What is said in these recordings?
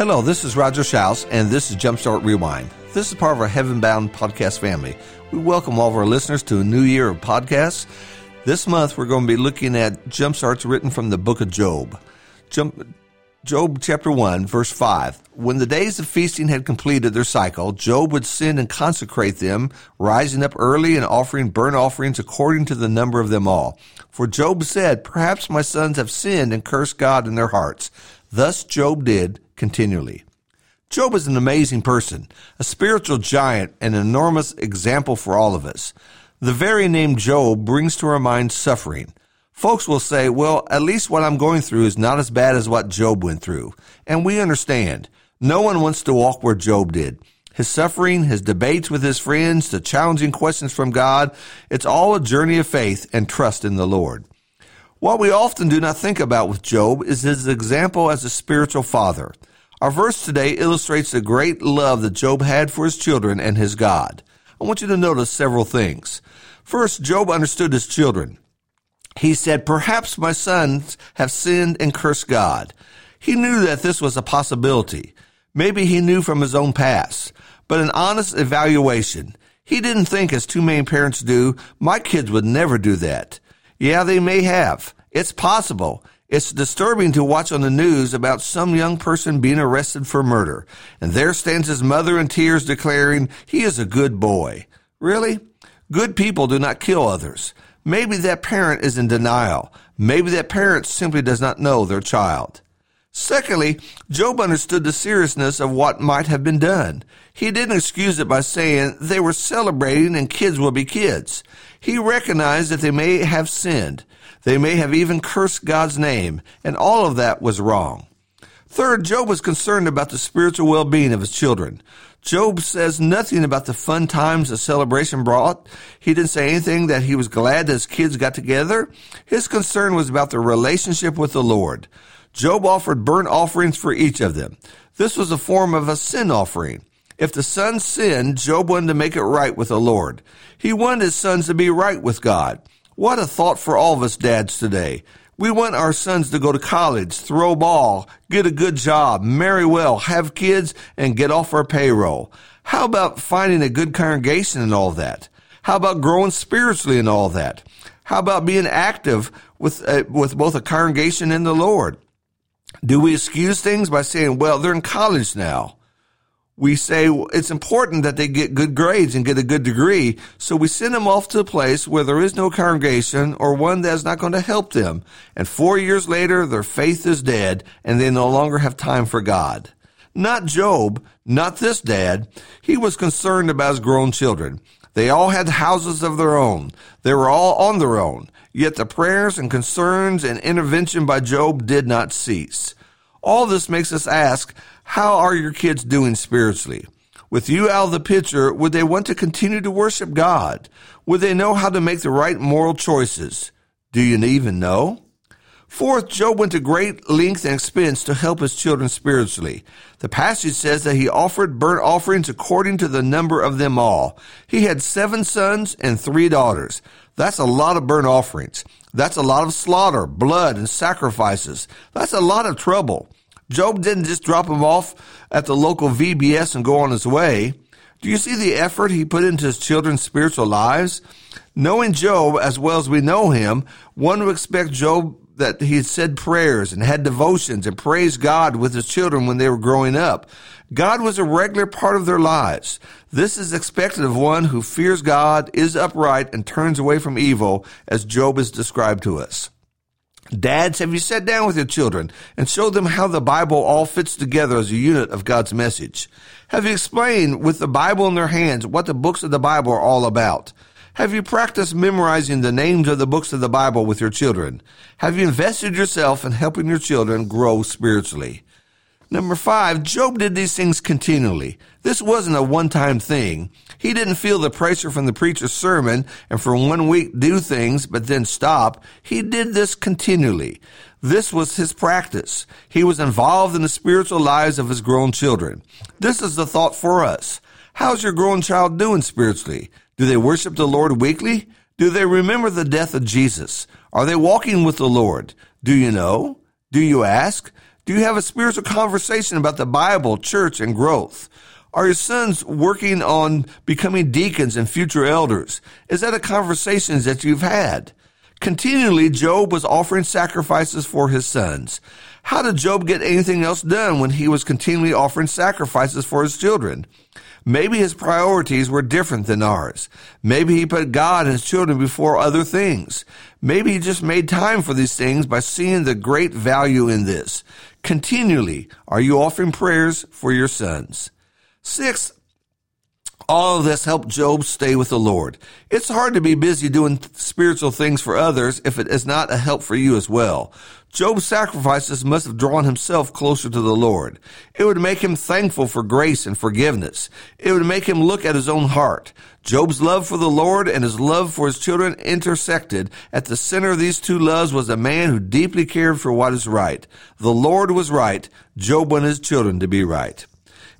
Hello, this is Roger Shouse, and this is Jumpstart Rewind. This is part of our Heaven Bound podcast family. We welcome all of our listeners to a new year of podcasts. This month, we're going to be looking at jumpstarts written from the book of Job. Jump, Job chapter 1, verse 5. When the days of feasting had completed their cycle, Job would sin and consecrate them, rising up early and offering burnt offerings according to the number of them all. For Job said, Perhaps my sons have sinned and cursed God in their hearts. Thus Job did continually. Job is an amazing person, a spiritual giant, an enormous example for all of us. The very name Job brings to our minds suffering. Folks will say, well, at least what I'm going through is not as bad as what Job went through. And we understand. No one wants to walk where Job did. His suffering, his debates with his friends, the challenging questions from God, it's all a journey of faith and trust in the Lord. What we often do not think about with Job is his example as a spiritual father. Our verse today illustrates the great love that Job had for his children and his God. I want you to notice several things. First, Job understood his children. He said, Perhaps my sons have sinned and cursed God. He knew that this was a possibility. Maybe he knew from his own past, but an honest evaluation. He didn't think, as too many parents do, my kids would never do that. Yeah, they may have. It's possible. It's disturbing to watch on the news about some young person being arrested for murder, and there stands his mother in tears declaring he is a good boy. Really? Good people do not kill others. Maybe that parent is in denial. Maybe that parent simply does not know their child. Secondly, Job understood the seriousness of what might have been done. He didn't excuse it by saying they were celebrating and kids will be kids. He recognized that they may have sinned. They may have even cursed God's name, and all of that was wrong. Third, Job was concerned about the spiritual well-being of his children. Job says nothing about the fun times the celebration brought. He didn't say anything that he was glad that his kids got together. His concern was about their relationship with the Lord. Job offered burnt offerings for each of them. This was a form of a sin offering. If the sons sinned, Job wanted to make it right with the Lord. He wanted his sons to be right with God. What a thought for all of us dads today. We want our sons to go to college, throw ball, get a good job, marry well, have kids, and get off our payroll. How about finding a good congregation and all that? How about growing spiritually and all that? How about being active with, uh, with both a congregation and the Lord? Do we excuse things by saying, well, they're in college now? We say it's important that they get good grades and get a good degree. So we send them off to a place where there is no congregation or one that's not going to help them. And four years later, their faith is dead and they no longer have time for God. Not Job, not this dad. He was concerned about his grown children. They all had houses of their own. They were all on their own. Yet the prayers and concerns and intervention by Job did not cease. All this makes us ask, how are your kids doing spiritually? With you out of the picture, would they want to continue to worship God? Would they know how to make the right moral choices? Do you even know? Fourth, Job went to great length and expense to help his children spiritually. The passage says that he offered burnt offerings according to the number of them all. He had seven sons and three daughters. That's a lot of burnt offerings. That's a lot of slaughter, blood, and sacrifices. That's a lot of trouble. Job didn't just drop him off at the local VBS and go on his way. Do you see the effort he put into his children's spiritual lives? Knowing Job as well as we know him, one would expect Job that he had said prayers and had devotions and praised God with his children when they were growing up. God was a regular part of their lives. This is expected of one who fears God, is upright, and turns away from evil, as Job is described to us. Dads, have you sat down with your children and showed them how the Bible all fits together as a unit of God's message? Have you explained with the Bible in their hands what the books of the Bible are all about? Have you practiced memorizing the names of the books of the Bible with your children? Have you invested yourself in helping your children grow spiritually? Number five, Job did these things continually. This wasn't a one-time thing. He didn't feel the pressure from the preacher's sermon and for one week do things but then stop. He did this continually. This was his practice. He was involved in the spiritual lives of his grown children. This is the thought for us. How's your grown child doing spiritually? Do they worship the Lord weekly? Do they remember the death of Jesus? Are they walking with the Lord? Do you know? Do you ask? Do you have a spiritual conversation about the Bible, church, and growth? Are your sons working on becoming deacons and future elders? Is that a conversation that you've had? Continually, Job was offering sacrifices for his sons. How did Job get anything else done when he was continually offering sacrifices for his children? Maybe his priorities were different than ours. Maybe he put God and his children before other things. Maybe he just made time for these things by seeing the great value in this. Continually, are you offering prayers for your sons? Sixth, all of this helped Job stay with the Lord. It's hard to be busy doing spiritual things for others if it is not a help for you as well. Job's sacrifices must have drawn himself closer to the Lord. It would make him thankful for grace and forgiveness. It would make him look at his own heart. Job's love for the Lord and his love for his children intersected. At the center of these two loves was a man who deeply cared for what is right. The Lord was right. Job wanted his children to be right.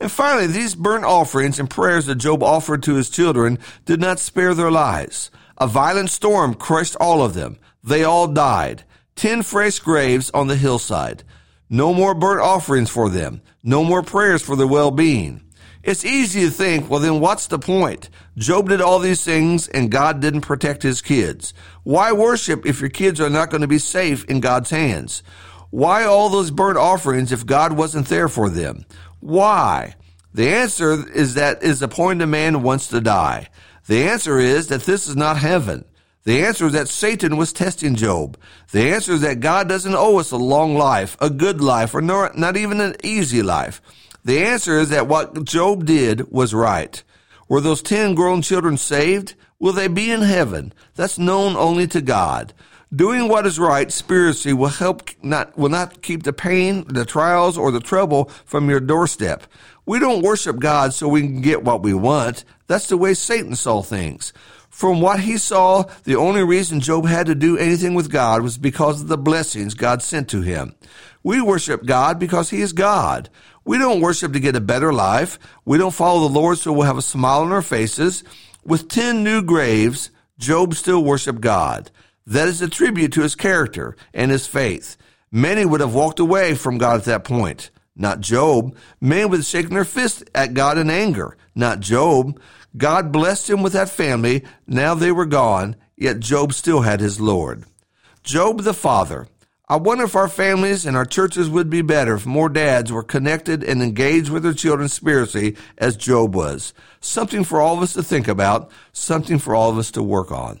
And finally, these burnt offerings and prayers that Job offered to his children did not spare their lives. A violent storm crushed all of them. They all died. Ten fresh graves on the hillside. No more burnt offerings for them. No more prayers for their well-being. It's easy to think, well, then what's the point? Job did all these things and God didn't protect his kids. Why worship if your kids are not going to be safe in God's hands? Why all those burnt offerings if God wasn't there for them? Why? The answer is that is the point a man wants to die. The answer is that this is not heaven. The answer is that Satan was testing Job. The answer is that God doesn't owe us a long life, a good life, or not, not even an easy life. The answer is that what Job did was right. Were those ten grown children saved? Will they be in heaven? That's known only to God. Doing what is right spiritually will help not, will not keep the pain, the trials, or the trouble from your doorstep. We don't worship God so we can get what we want. That's the way Satan saw things. From what he saw, the only reason Job had to do anything with God was because of the blessings God sent to him. We worship God because he is God. We don't worship to get a better life. We don't follow the Lord so we'll have a smile on our faces. With 10 new graves, Job still worshiped God. That is a tribute to his character and his faith. Many would have walked away from God at that point. Not Job. Many would have shaken their fist at God in anger. Not Job. God blessed him with that family. Now they were gone, yet Job still had his Lord. Job the father. I wonder if our families and our churches would be better if more dads were connected and engaged with their children spiritually as Job was. Something for all of us to think about, something for all of us to work on.